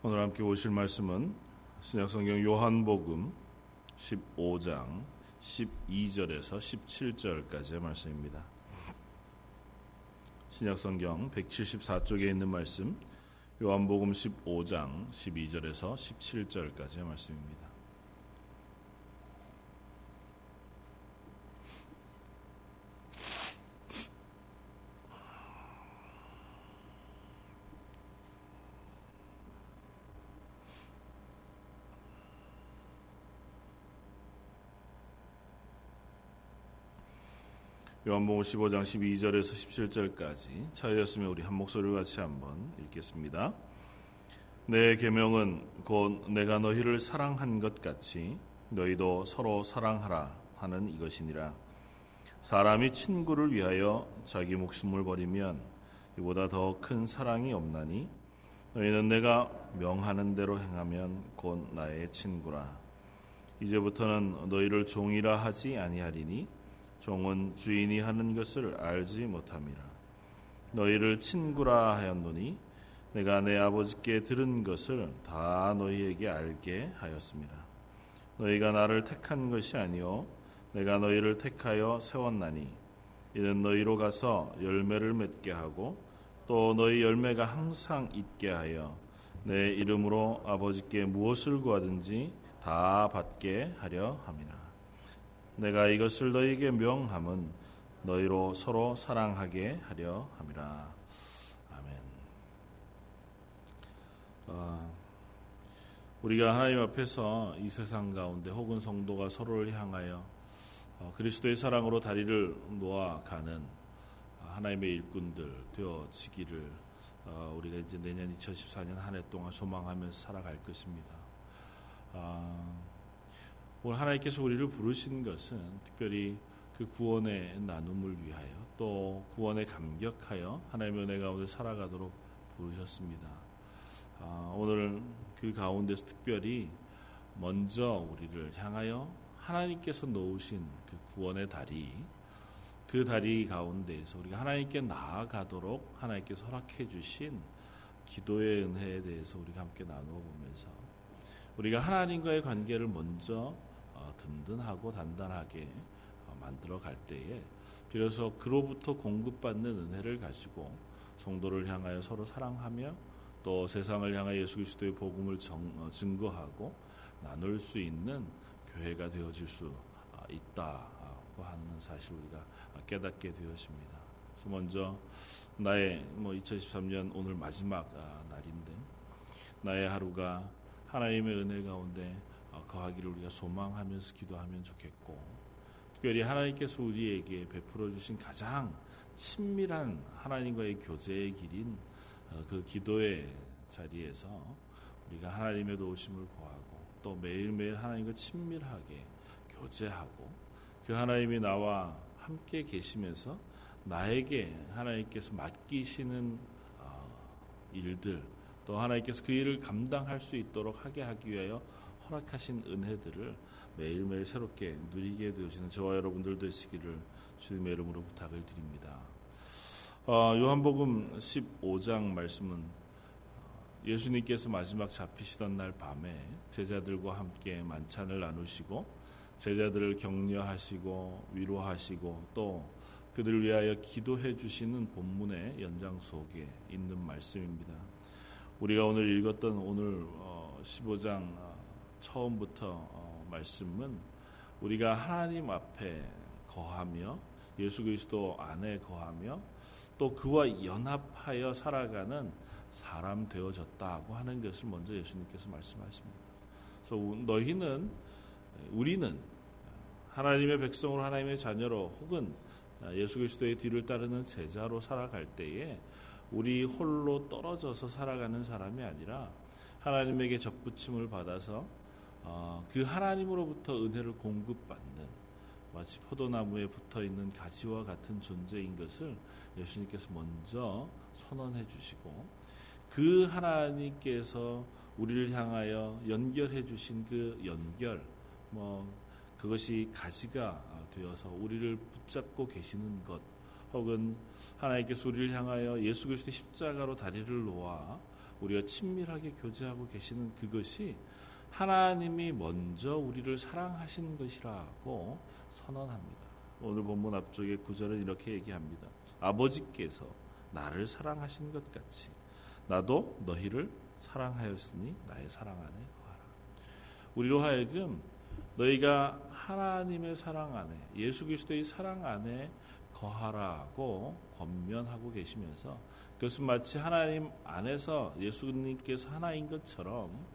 오늘 함께 오실 말씀은 신약성경 요한복음 15장 12절에서 17절까지의 말씀입니다. 신약성경 174쪽에 있는 말씀 요한복음 15장 12절에서 17절까지의 말씀입니다. 요한복음 15장 12절에서 17절까지 차이였으면 우리 한 목소리로 같이 한번 읽겠습니다. 내 계명은 곧 내가 너희를 사랑한 것 같이 너희도 서로 사랑하라 하는 이것이니라. 사람이 친구를 위하여 자기 목숨을 버리면 이보다 더 큰 사랑이 없나니 너희는 내가 명하는 대로 행하면 곧 나의 친구라. 이제부터는 너희를 종이라 하지 아니하리니 종은 주인이 하는 것을 알지 못함이라. 너희를 친구라 하였노니 내가 내 아버지께 들은 것을 다 너희에게 알게 하였습니다. 너희가 나를 택한 것이 아니요 내가 너희를 택하여 세웠나니 이는 너희로 가서 열매를 맺게 하고 또 너희 열매가 항상 있게 하여 내 이름으로 아버지께 무엇을 구하든지 다 받게 하려 함이라. 내가 이것을 너희에게 명함은 너희로 서로 사랑하게 하려 함이라. 아멘. 어, 우리가 하나님 앞에서 이 세상 가운데 혹은 성도가 서로를 향하여 어, 그리스도의 사랑으로 다리를 놓아가는 하나님의 일꾼들 되어지기를 어, 우리가 이제 내년 2014년 한 해 동안 소망하면서 살아갈 것입니다. 어, 오늘 하나님께서 우리를 부르신 것은 특별히 그 구원의 나눔을 위하여 또 구원에 감격하여 하나님의 은혜 가운데 살아가도록 부르셨습니다. 아, 오늘 그 가운데서 특별히 먼저 우리를 향하여 하나님께서 놓으신 그 구원의 다리, 그 다리 가운데에서 우리가 하나님께 나아가도록 하나님께서 허락해 주신 기도의 은혜에 대해서 우리가 함께 나누어 보면서 우리가 하나님과의 관계를 먼저 든든하고 단단하게 어, 만들어 갈 때에 비로소 그로부터 공급받는 은혜를 가지고 성도를 향하여 서로 사랑하며 또 세상을 향하여 예수 그리스도의 복음을 정, 어, 증거하고 나눌 수 있는 교회가 되어질 수 아, 있다고 하는 사실 우리가 깨닫게 되었습니다. 그래서 먼저 나의 뭐 2013년 오늘 마지막 아, 날인데 나의 하루가 하나님의 은혜 가운데 거하기를 우리가 소망하면서 기도하면 좋겠고 특별히 하나님께서 우리에게 베풀어 주신 가장 친밀한 하나님과의 교제의 길인 어, 그 기도의 자리에서 우리가 하나님의 도우심을 구하고 또 매일매일 하나님과 친밀하게 교제하고 그 하나님이 나와 함께 계시면서 나에게 하나님께서 맡기시는 어, 일들 또 하나님께서 그 일을 감당할 수 있도록 하게 하기 위하여 허락하신 은혜들을 매일매일 새롭게 누리게 되시는 저와 여러분들 되시기를 주님의 이름으로 부탁을 드립니다. 어, 요한복음 15장 말씀은 어, 예수님께서 마지막 잡히시던 날 밤에 제자들과 함께 만찬을 나누시고 제자들을 격려하시고 위로하시고 또 그들을 위하여 기도해 주시는 본문의 연장 속에 있는 말씀입니다. 우리가 오늘 읽었던 오늘 15장 처음부터 어, 말씀은 우리가 하나님 앞에 거하며 예수 그리스도 안에 거하며 또 그와 연합하여 살아가는 사람 되어졌다고 하는 것을 먼저 예수님께서 말씀하십니다. 그래서 너희는 우리는 하나님의 백성으로 하나님의 자녀로 혹은 예수 그리스도의 뒤를 따르는 제자로 살아갈 때에 우리 홀로 떨어져서 살아가는 사람이 아니라 하나님에게 접붙임을 받아서 어, 그 하나님으로부터 은혜를 공급받는 마치 포도나무에 붙어 있는 가지와 같은 존재인 것을 예수님께서 먼저 선언해 주시고 그 하나님께서 우리를 향하여 연결해 주신 그 연결 뭐 그것이 가지가 되어서 우리를 붙잡고 계시는 것 혹은 하나님께서 우리를 향하여 예수 그리스도의 십자가로 다리를 놓아 우리가 친밀하게 교제하고 계시는 그것이 하나님이 먼저 우리를 사랑하신 것이라고 선언합니다. 오늘 본문 앞쪽에 구절은 이렇게 얘기합니다. 아버지께서 나를 사랑하신 것 같이 나도 너희를 사랑하였으니 나의 사랑 안에 거하라. 우리로 하여금 너희가 하나님의 사랑 안에 예수 그리스도의 사랑 안에 거하라고 권면하고 계시면서 그것은 마치 하나님 안에서 예수님께서 하나인 것처럼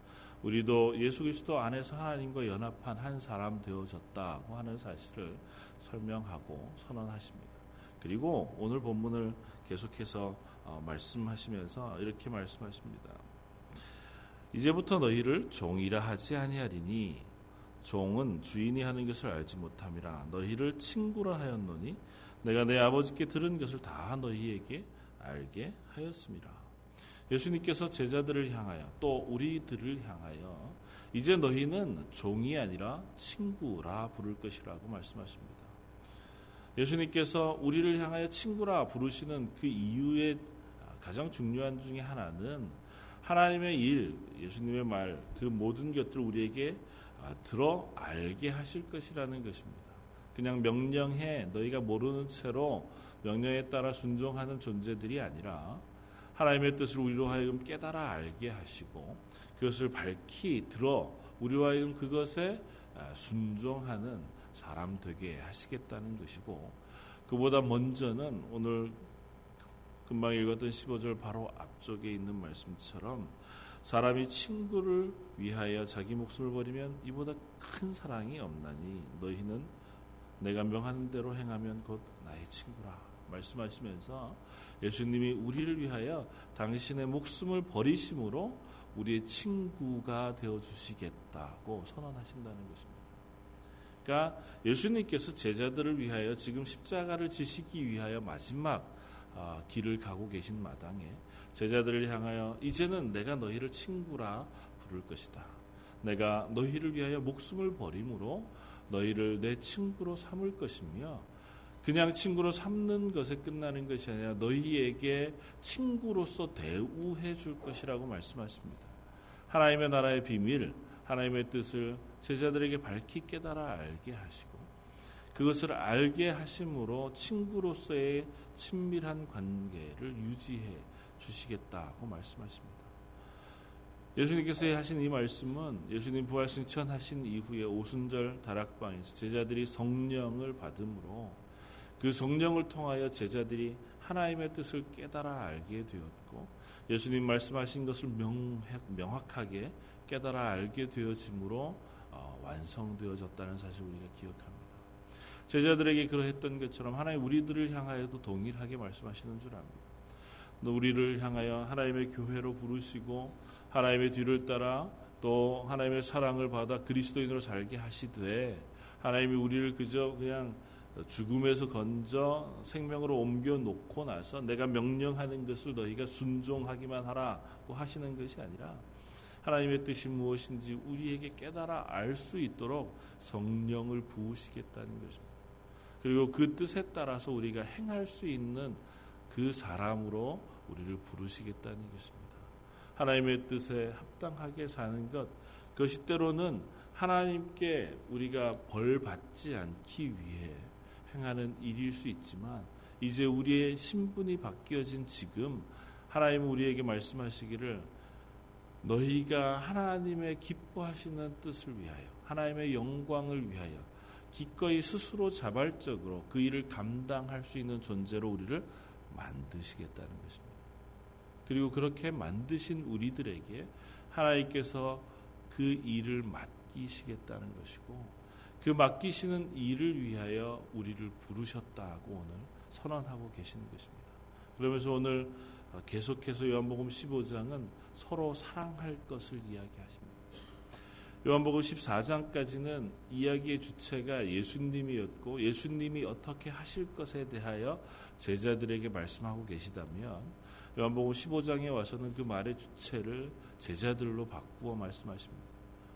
우리도 예수 그리스도 안에서 하나님과 연합한 한 사람 되어졌다고 하는 사실을 설명하고 선언하십니다. 그리고 오늘 본문을 계속해서 어, 말씀하시면서 이렇게 말씀하십니다. 이제부터 너희를 종이라 하지 아니하리니 종은 주인이 하는 것을 알지 못함이라 너희를 친구라 하였노니 내가 내 아버지께 들은 것을 다 너희에게 알게 하였습니다. 예수님께서 제자들을 향하여 또 우리들을 향하여 이제 너희는 종이 아니라 친구라 부를 것이라고 말씀하십니다. 예수님께서 우리를 향하여 친구라 부르시는 그 이유의 가장 중요한 중의 하나는 하나님의 일, 예수님의 말, 그 모든 것들을 우리에게 들어 알게 하실 것이라는 것입니다. 그냥 명령해 너희가 모르는 채로 명령에 따라 순종하는 존재들이 아니라 하나님의 뜻을 우리로 하여금 깨달아 알게 하시고 그것을 밝히 들어 우리로 하여금 그것에 순종하는 사람 되게 하시겠다는 것이고 그보다 먼저는 오늘 금방 읽었던 15절 바로 앞쪽에 있는 말씀처럼 사람이 친구를 위하여 자기 목숨을 버리면 이보다 큰 사랑이 없나니 너희는 내가 명하는 대로 행하면 곧 나의 친구라 말씀하시면서 예수님이 우리를 위하여 당신의 목숨을 버리심으로 우리의 친구가 되어 주시겠다고 선언하신다는 것입니다. 그러니까 예수님께서 제자들을 위하여 지금 십자가를 지시기 위하여 마지막 아, 길을 가고 계신 마당에 제자들을 향하여 이제는 내가 너희를 친구라 부를 것이다. 내가 너희를 위하여 목숨을 버림으로 너희를 내 친구로 삼을 것이며 그냥 친구로 삼는 것에 끝나는 것이 아니라 너희에게 친구로서 대우해 줄 것이라고 말씀하십니다. 하나님의 나라의 비밀, 하나님의 뜻을 제자들에게 밝히 깨달아 알게 하시고 그것을 알게 하심으로 친구로서의 친밀한 관계를 유지해 주시겠다고 말씀하십니다. 예수님께서 하신 이 말씀은 예수님 부활 승천하신 이후에 오순절 다락방에서 제자들이 성령을 받음으로 그 성령을 통하여 제자들이 하나님의 뜻을 깨달아 알게 되었고 예수님 말씀하신 것을 명확하게 깨달아 알게 되어짐으로 어, 완성되어졌다는 사실 우리가 기억합니다. 제자들에게 그러했던 것처럼 하나님 우리들을 향하여도 동일하게 말씀하시는 줄 압니다. 우리를 향하여 하나님의 교회로 부르시고 하나님의 뒤를 따라 또 하나님의 사랑을 받아 그리스도인으로 살게 하시되 하나님이 우리를 그저 그냥 죽음에서 건져 생명으로 옮겨 놓고 나서 내가 명령하는 것을 너희가 순종하기만 하라고 하시는 것이 아니라 하나님의 뜻이 무엇인지 우리에게 깨달아 알 수 있도록 성령을 부으시겠다는 것입니다. 그리고 그 뜻에 따라서 우리가 행할 수 있는 그 사람으로 우리를 부르시겠다는 것입니다. 하나님의 뜻에 합당하게 사는 것, 그것이 때로는 하나님께 우리가 벌 받지 않기 위해 행하는 일일 수 있지만, 이제 우리의 신분이 바뀌어진 지금 하나님 우리에게 말씀하시기를 너희가 하나님의 기뻐하시는 뜻을 위하여 하나님의 영광을 위하여 기꺼이 스스로 자발적으로 그 일을 감당할 수 있는 존재로 우리를 만드시겠다는 것입니다. 그리고 그렇게 만드신 우리들에게 하나님께서 그 일을 맡기시겠다는 것이고 그 맡기시는 일을 위하여 우리를 부르셨다고 오늘 선언하고 계시는 것입니다. 그러면서 오늘 계속해서 요한복음 15장은 서로 사랑할 것을 이야기하십니다. 요한복음 14장까지는 이야기의 주체가 예수님이었고 예수님이 어떻게 하실 것에 대하여 제자들에게 말씀하고 계시다면 요한복음 15장에 와서는 그 말의 주체를 제자들로 바꾸어 말씀하십니다.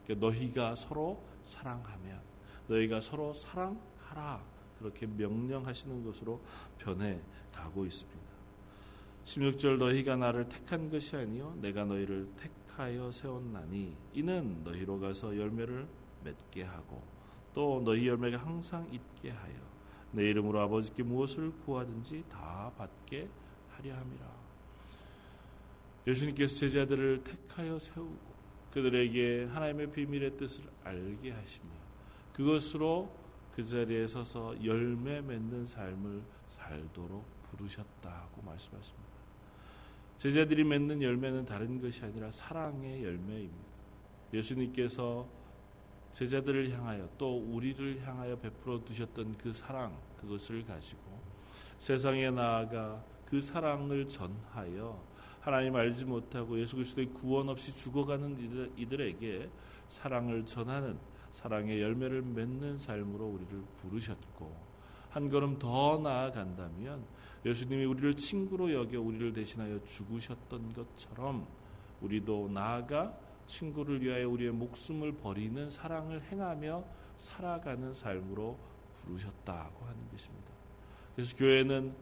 그러니까 너희가 서로 사랑하면 너희가 서로 사랑하라 그렇게 명령하시는 것으로 변해 가고 있습니다. 16절 너희가 나를 택한 것이 아니요 내가 너희를 택하여 세웠나니 이는 너희로 가서 열매를 맺게 하고 또 너희 열매가 항상 있게 하여 내 이름으로 아버지께 무엇을 구하든지 다 받게 하려 함이라. 예수님께서 제자들을 택하여 세우고 그들에게 하나님의 비밀의 뜻을 알게 하시며 그것으로 그 자리에 서서 열매 맺는 삶을 살도록 부르셨다고 말씀하십니다. 제자들이 맺는 열매는 다른 것이 아니라 사랑의 열매입니다. 예수님께서 제자들을 향하여 또 우리를 향하여 베풀어 두셨던 그 사랑 그것을 가지고 세상에 나아가 그 사랑을 전하여 하나님 알지 못하고 예수 그리스도의 구원 없이 죽어가는 이들에게 사랑을 전하는 사랑의 열매를 맺는 삶으로 우리를 부르셨고 한 걸음 더 나아간다면 예수님이 우리를 친구로 여겨 우리를 대신하여 죽으셨던 것처럼 우리도 나아가 친구를 위하여 우리의 목숨을 버리는 사랑을 행하며 살아가는 삶으로 부르셨다고 하는 것입니다. 그래서 교회는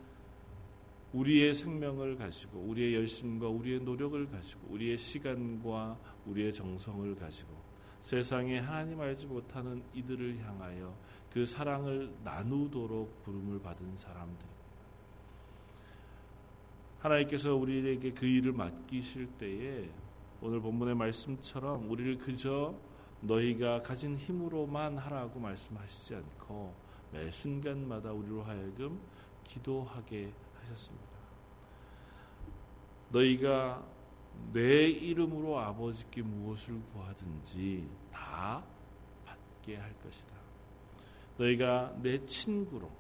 우리의 생명을 가지고 우리의 열심과 우리의 노력을 가지고 우리의 시간과 우리의 정성을 가지고 세상에 하나님 알지 못하는 이들을 향하여 그 사랑을 나누도록 부름을 받은 사람들입니다. 하나님께서 우리에게 그 일을 맡기실 때에 오늘 본문의 말씀처럼 우리를 그저 너희가 가진 힘으로만 하라고 말씀하시지 않고 매 순간마다 우리로 하여금 기도하게 하셨습니다. 너희가 내 이름으로 아버지께 무엇을 구하든지 다 받게 할 것이다. 너희가 내 친구로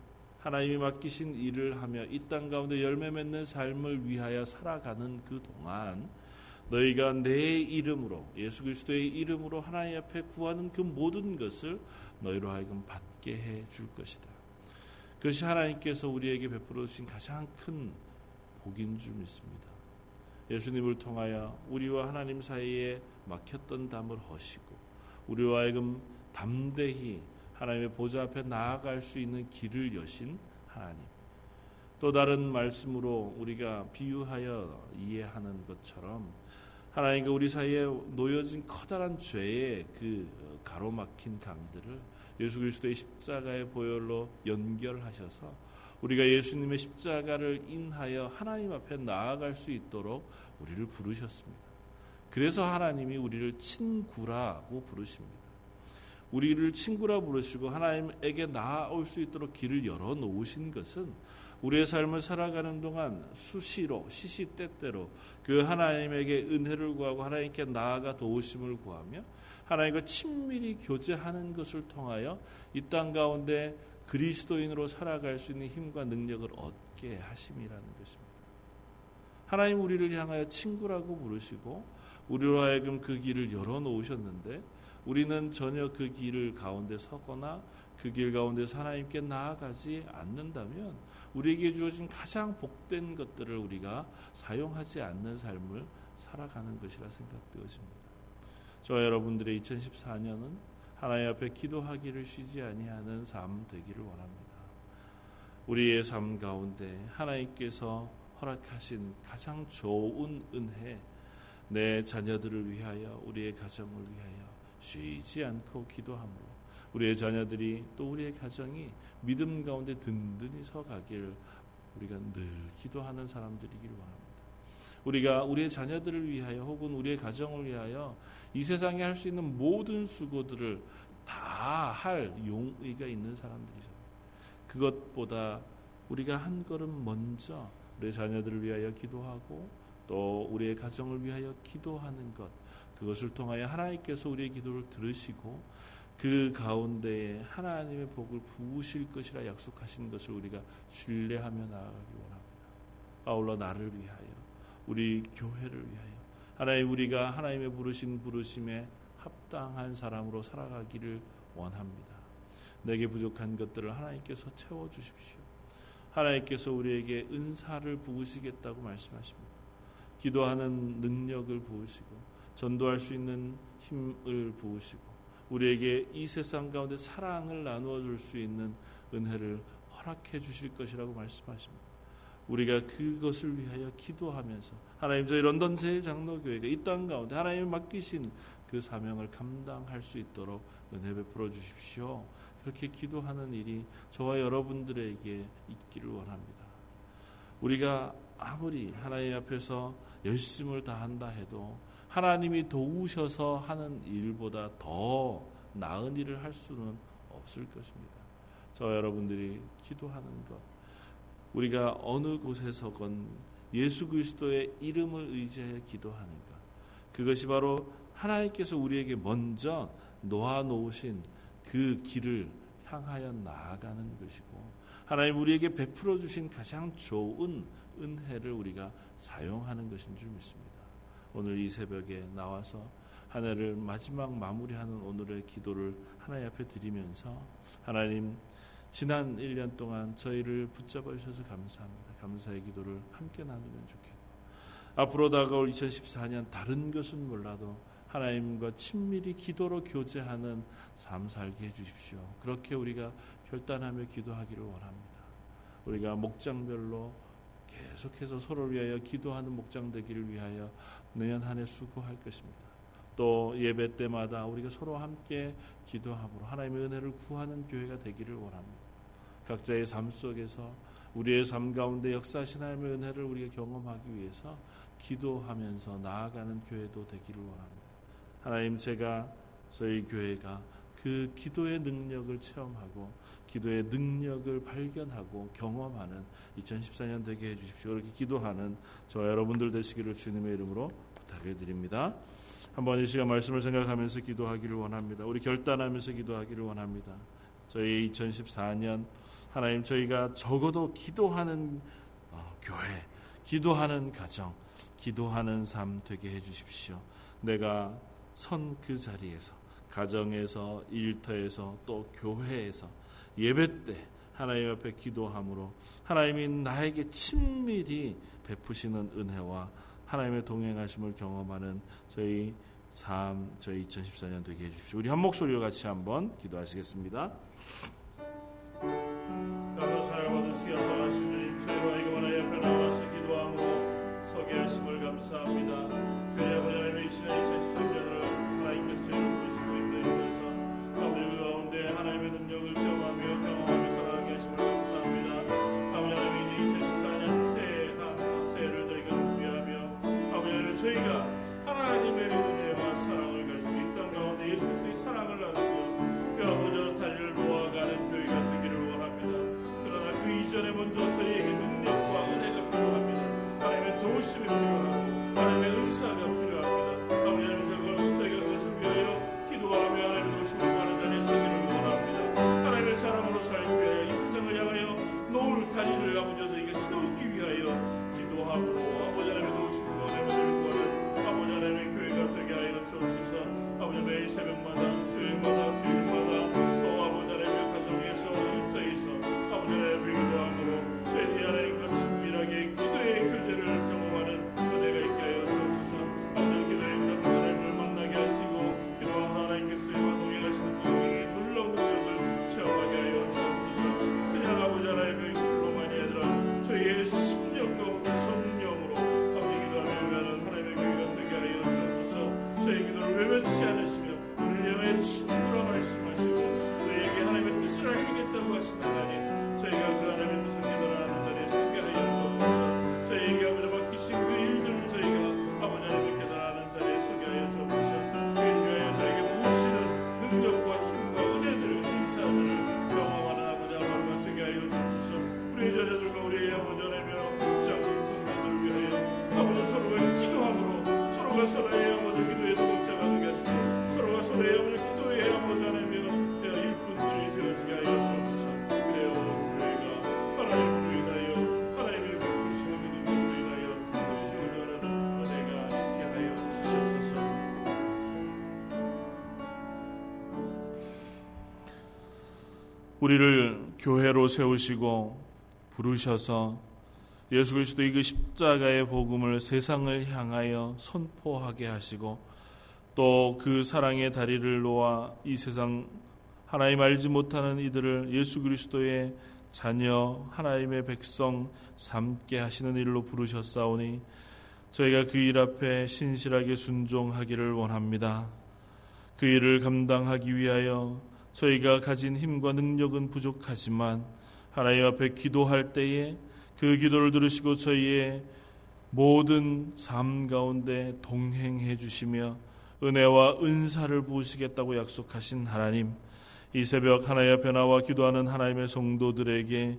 하나님이 맡기신 일을 하며 이 땅 가운데 열매 맺는 삶을 위하여 살아가는 그 동안 너희가 내 이름으로 예수 그리스도의 이름으로 하나님 앞에 구하는 그 모든 것을 너희로 하여금 받게 해 줄 것이다. 그것이 하나님께서 우리에게 베풀어 주신 가장 큰 복인 줄 믿습니다. 예수님을 통하여 우리와 하나님 사이에 막혔던 담을 허시고 우리와 하여금 담대히 하나님의 보좌 앞에 나아갈 수 있는 길을 여신 하나님. 또 다른 말씀으로 우리가 비유하여 이해하는 것처럼 하나님과 우리 사이에 놓여진 커다란 죄의 그 가로막힌 강들을 예수 그리스도의 십자가의 보혈로 연결하셔서 우리가 예수님의 십자가를 인하여 하나님 앞에 나아갈 수 있도록 우리를 부르셨습니다. 그래서 하나님이 우리를 친구라고 부르십니다. 우리를 친구라 부르시고 하나님에게 나아올 수 있도록 길을 열어 놓으신 것은 우리의 삶을 살아가는 동안 수시로 시시때때로 그 하나님에게 은혜를 구하고 하나님께 나아가 도우심을 구하며 하나님과 친밀히 교제하는 것을 통하여 이 땅 가운데 그리스도인으로 살아갈 수 있는 힘과 능력을 얻게 하심이라는 것입니다. 하나님 우리를 향하여 친구라고 부르시고 우리로 하여금 그 길을 열어 놓으셨는데 우리는 전혀 그 길을 가운데 서거나 그 길 가운데 하나님께 나아가지 않는다면 우리에게 주어진 가장 복된 것들을 우리가 사용하지 않는 삶을 살아가는 것이라 생각되어집니다. 저 여러분들의 2014년은 하나님 앞에 기도하기를 쉬지 아니하는 삶 되기를 원합니다. 우리의 삶 가운데 하나님께서 허락하신 가장 좋은 은혜, 내 자녀들을 위하여 우리의 가정을 위하여 쉬지 않고 기도함으로 우리의 자녀들이 또 우리의 가정이 믿음 가운데 든든히 서가길 우리가 늘 기도하는 사람들이길 원합니다. 우리가 우리의 자녀들을 위하여 혹은 우리의 가정을 위하여 이 세상에 할 수 있는 모든 수고들을 다 할 용의가 있는 사람들이잖아요. 그것보다 우리가 한 걸음 먼저 우리의 자녀들을 위하여 기도하고 또 우리의 가정을 위하여 기도하는 것 그것을 통하여 하나님께서 우리의 기도를 들으시고 그 가운데에 하나님의 복을 부으실 것이라 약속하신 것을 우리가 신뢰하며 나아가기 원합니다. 아울러 나를 위하여 우리 교회를 위하여 하나님 우리가 하나님의 부르신 부르심에 합당한 사람으로 살아가기를 원합니다. 내게 부족한 것들을 하나님께서 채워 주십시오. 하나님께서 우리에게 은사를 부으시겠다고 말씀하십니다. 기도하는 능력을 부으시고 전도할 수 있는 힘을 부으시고 우리에게 이 세상 가운데 사랑을 나누어 줄 수 있는 은혜를 허락해 주실 것이라고 말씀하십니다. 우리가 그것을 위하여 기도하면서 하나님 저희 런던 제일 장로교회가 이 땅 가운데 하나님이 맡기신 그 사명을 감당할 수 있도록 은혜 베풀어 주십시오. 그렇게 기도하는 일이 저와 여러분들에게 있기를 원합니다. 우리가 아무리 하나님 앞에서 열심을 다한다 해도 하나님이 도우셔서 하는 일보다 더 나은 일을 할 수는 없을 것입니다. 저 여러분들이 기도하는 것, 우리가 어느 곳에서건 예수 그리스도의 이름을 의지하여 기도하는 것, 그것이 바로 하나님께서 우리에게 먼저 놓아 놓으신 그 길을 향하여 나아가는 것이고, 하나님 우리에게 베풀어 주신 가장 좋은 은혜를 우리가 사용하는 것인 줄 믿습니다. 오늘 이 새벽에 나와서 한 해를 마지막 마무리하는 오늘의 기도를 하나님 앞에 드리면서 하나님 지난 1년 동안 저희를 붙잡아 주셔서 감사합니다. 감사의 기도를 함께 나누면 좋겠고 앞으로 다가올 2014년 다른 것은 몰라도 하나님과 친밀히 기도로 교제하는 삶 살게 해 주십시오. 그렇게 우리가 결단하며 기도하기를 원합니다. 우리가 목장별로 계속해서 서로를 위하여 기도하는 목장 되기를 위하여 내년 한 해 수고할 것입니다. 또 예배 때마다 우리가 서로 함께 기도함으로 하나님의 은혜를 구하는 교회가 되기를 원합니다. 각자의 삶 속에서 우리의 삶 가운데 역사하신 하나님의 은혜를 우리가 경험하기 위해서 기도하면서 나아가는 교회도 되기를 원합니다. 하나님 제가 저희 교회가 그 기도의 능력을 체험하고 기도의 능력을 발견하고 경험하는 2014년 되게 해주십시오. 그렇게 기도하는 저 여러분들 되시기를 주님의 이름으로 부탁을 드립니다. 한번 이 시간 말씀을 생각하면서 기도하기를 원합니다. 우리 결단하면서 기도하기를 원합니다. 저희 2014년 하나님 저희가 적어도 기도하는 어, 교회, 기도하는 가정, 기도하는 삶 되게 해 주십시오. 내가 선 그 자리에서 가정에서 일터에서 또 교회에서 예배 때 하나님 앞에 기도함으로 하나님이 나에게 친밀히 베푸시는 은혜와 하나님의 동행하심을 경험하는 저희 삶, 저희 2014년 되게 해주십시오. 우리 한 목소리로 같이 한번 기도하시겠습니다. 나도 잘 받으시기 합당하신 주님, 저희로 하여금 하나님 앞에 나와서 기도함으로 서게 하심을 감사합니다. 우리를 교회로 세우시고 부르셔서 예수 그리스도의 그 십자가의 복음을 세상을 향하여 선포하게 하시고 또 그 사랑의 다리를 놓아 이 세상 하나님 알지 못하는 이들을 예수 그리스도의 자녀 하나님의 백성 삼게 하시는 일로 부르셨사오니 저희가 그 일 앞에 신실하게 순종하기를 원합니다. 그 일을 감당하기 위하여 저희가 가진 힘과 능력은 부족하지만 하나님 앞에 기도할 때에 그 기도를 들으시고 저희의 모든 삶 가운데 동행해 주시며 은혜와 은사를 부으시겠다고 약속하신 하나님 이 새벽 하나님 앞에 나와 기도하는 하나님의 성도들에게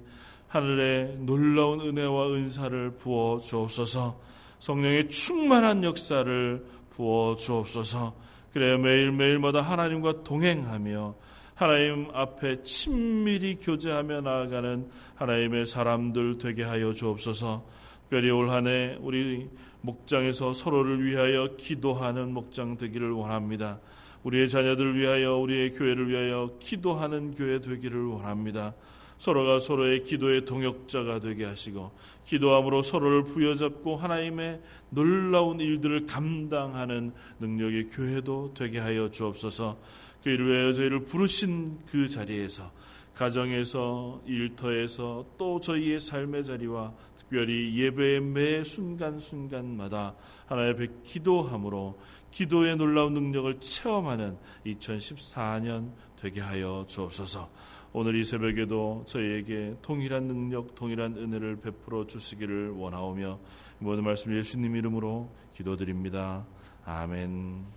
하늘의 놀라운 은혜와 은사를 부어 주옵소서 성령의 충만한 역사를 부어 주옵소서. 그래 매일매일마다 하나님과 동행하며 하나님 앞에 친밀히 교제하며 나아가는 하나님의 사람들 되게 하여 주옵소서 특별히 올 한해 우리 목장에서 서로를 위하여 기도하는 목장 되기를 원합니다. 우리의 자녀들을 위하여 우리의 교회를 위하여 기도하는 교회 되기를 원합니다. 서로가 서로의 기도의 동역자가 되게 하시고 기도함으로 서로를 부여잡고 하나님의 놀라운 일들을 감당하는 능력의 교회도 되게 하여 주옵소서. 그 위하여 저희를 부르신 그 자리에서 가정에서 일터에서 또 저희의 삶의 자리와 특별히 예배의 매 순간순간마다 하나님 앞에 기도함으로 기도의 놀라운 능력을 체험하는 2014년 되게 하여 주옵소서. 오늘 이 새벽에도 저희에게 동일한 능력, 동일한 은혜를 베풀어 주시기를 원하오며 모든 말씀 예수님 이름으로 기도드립니다. 아멘.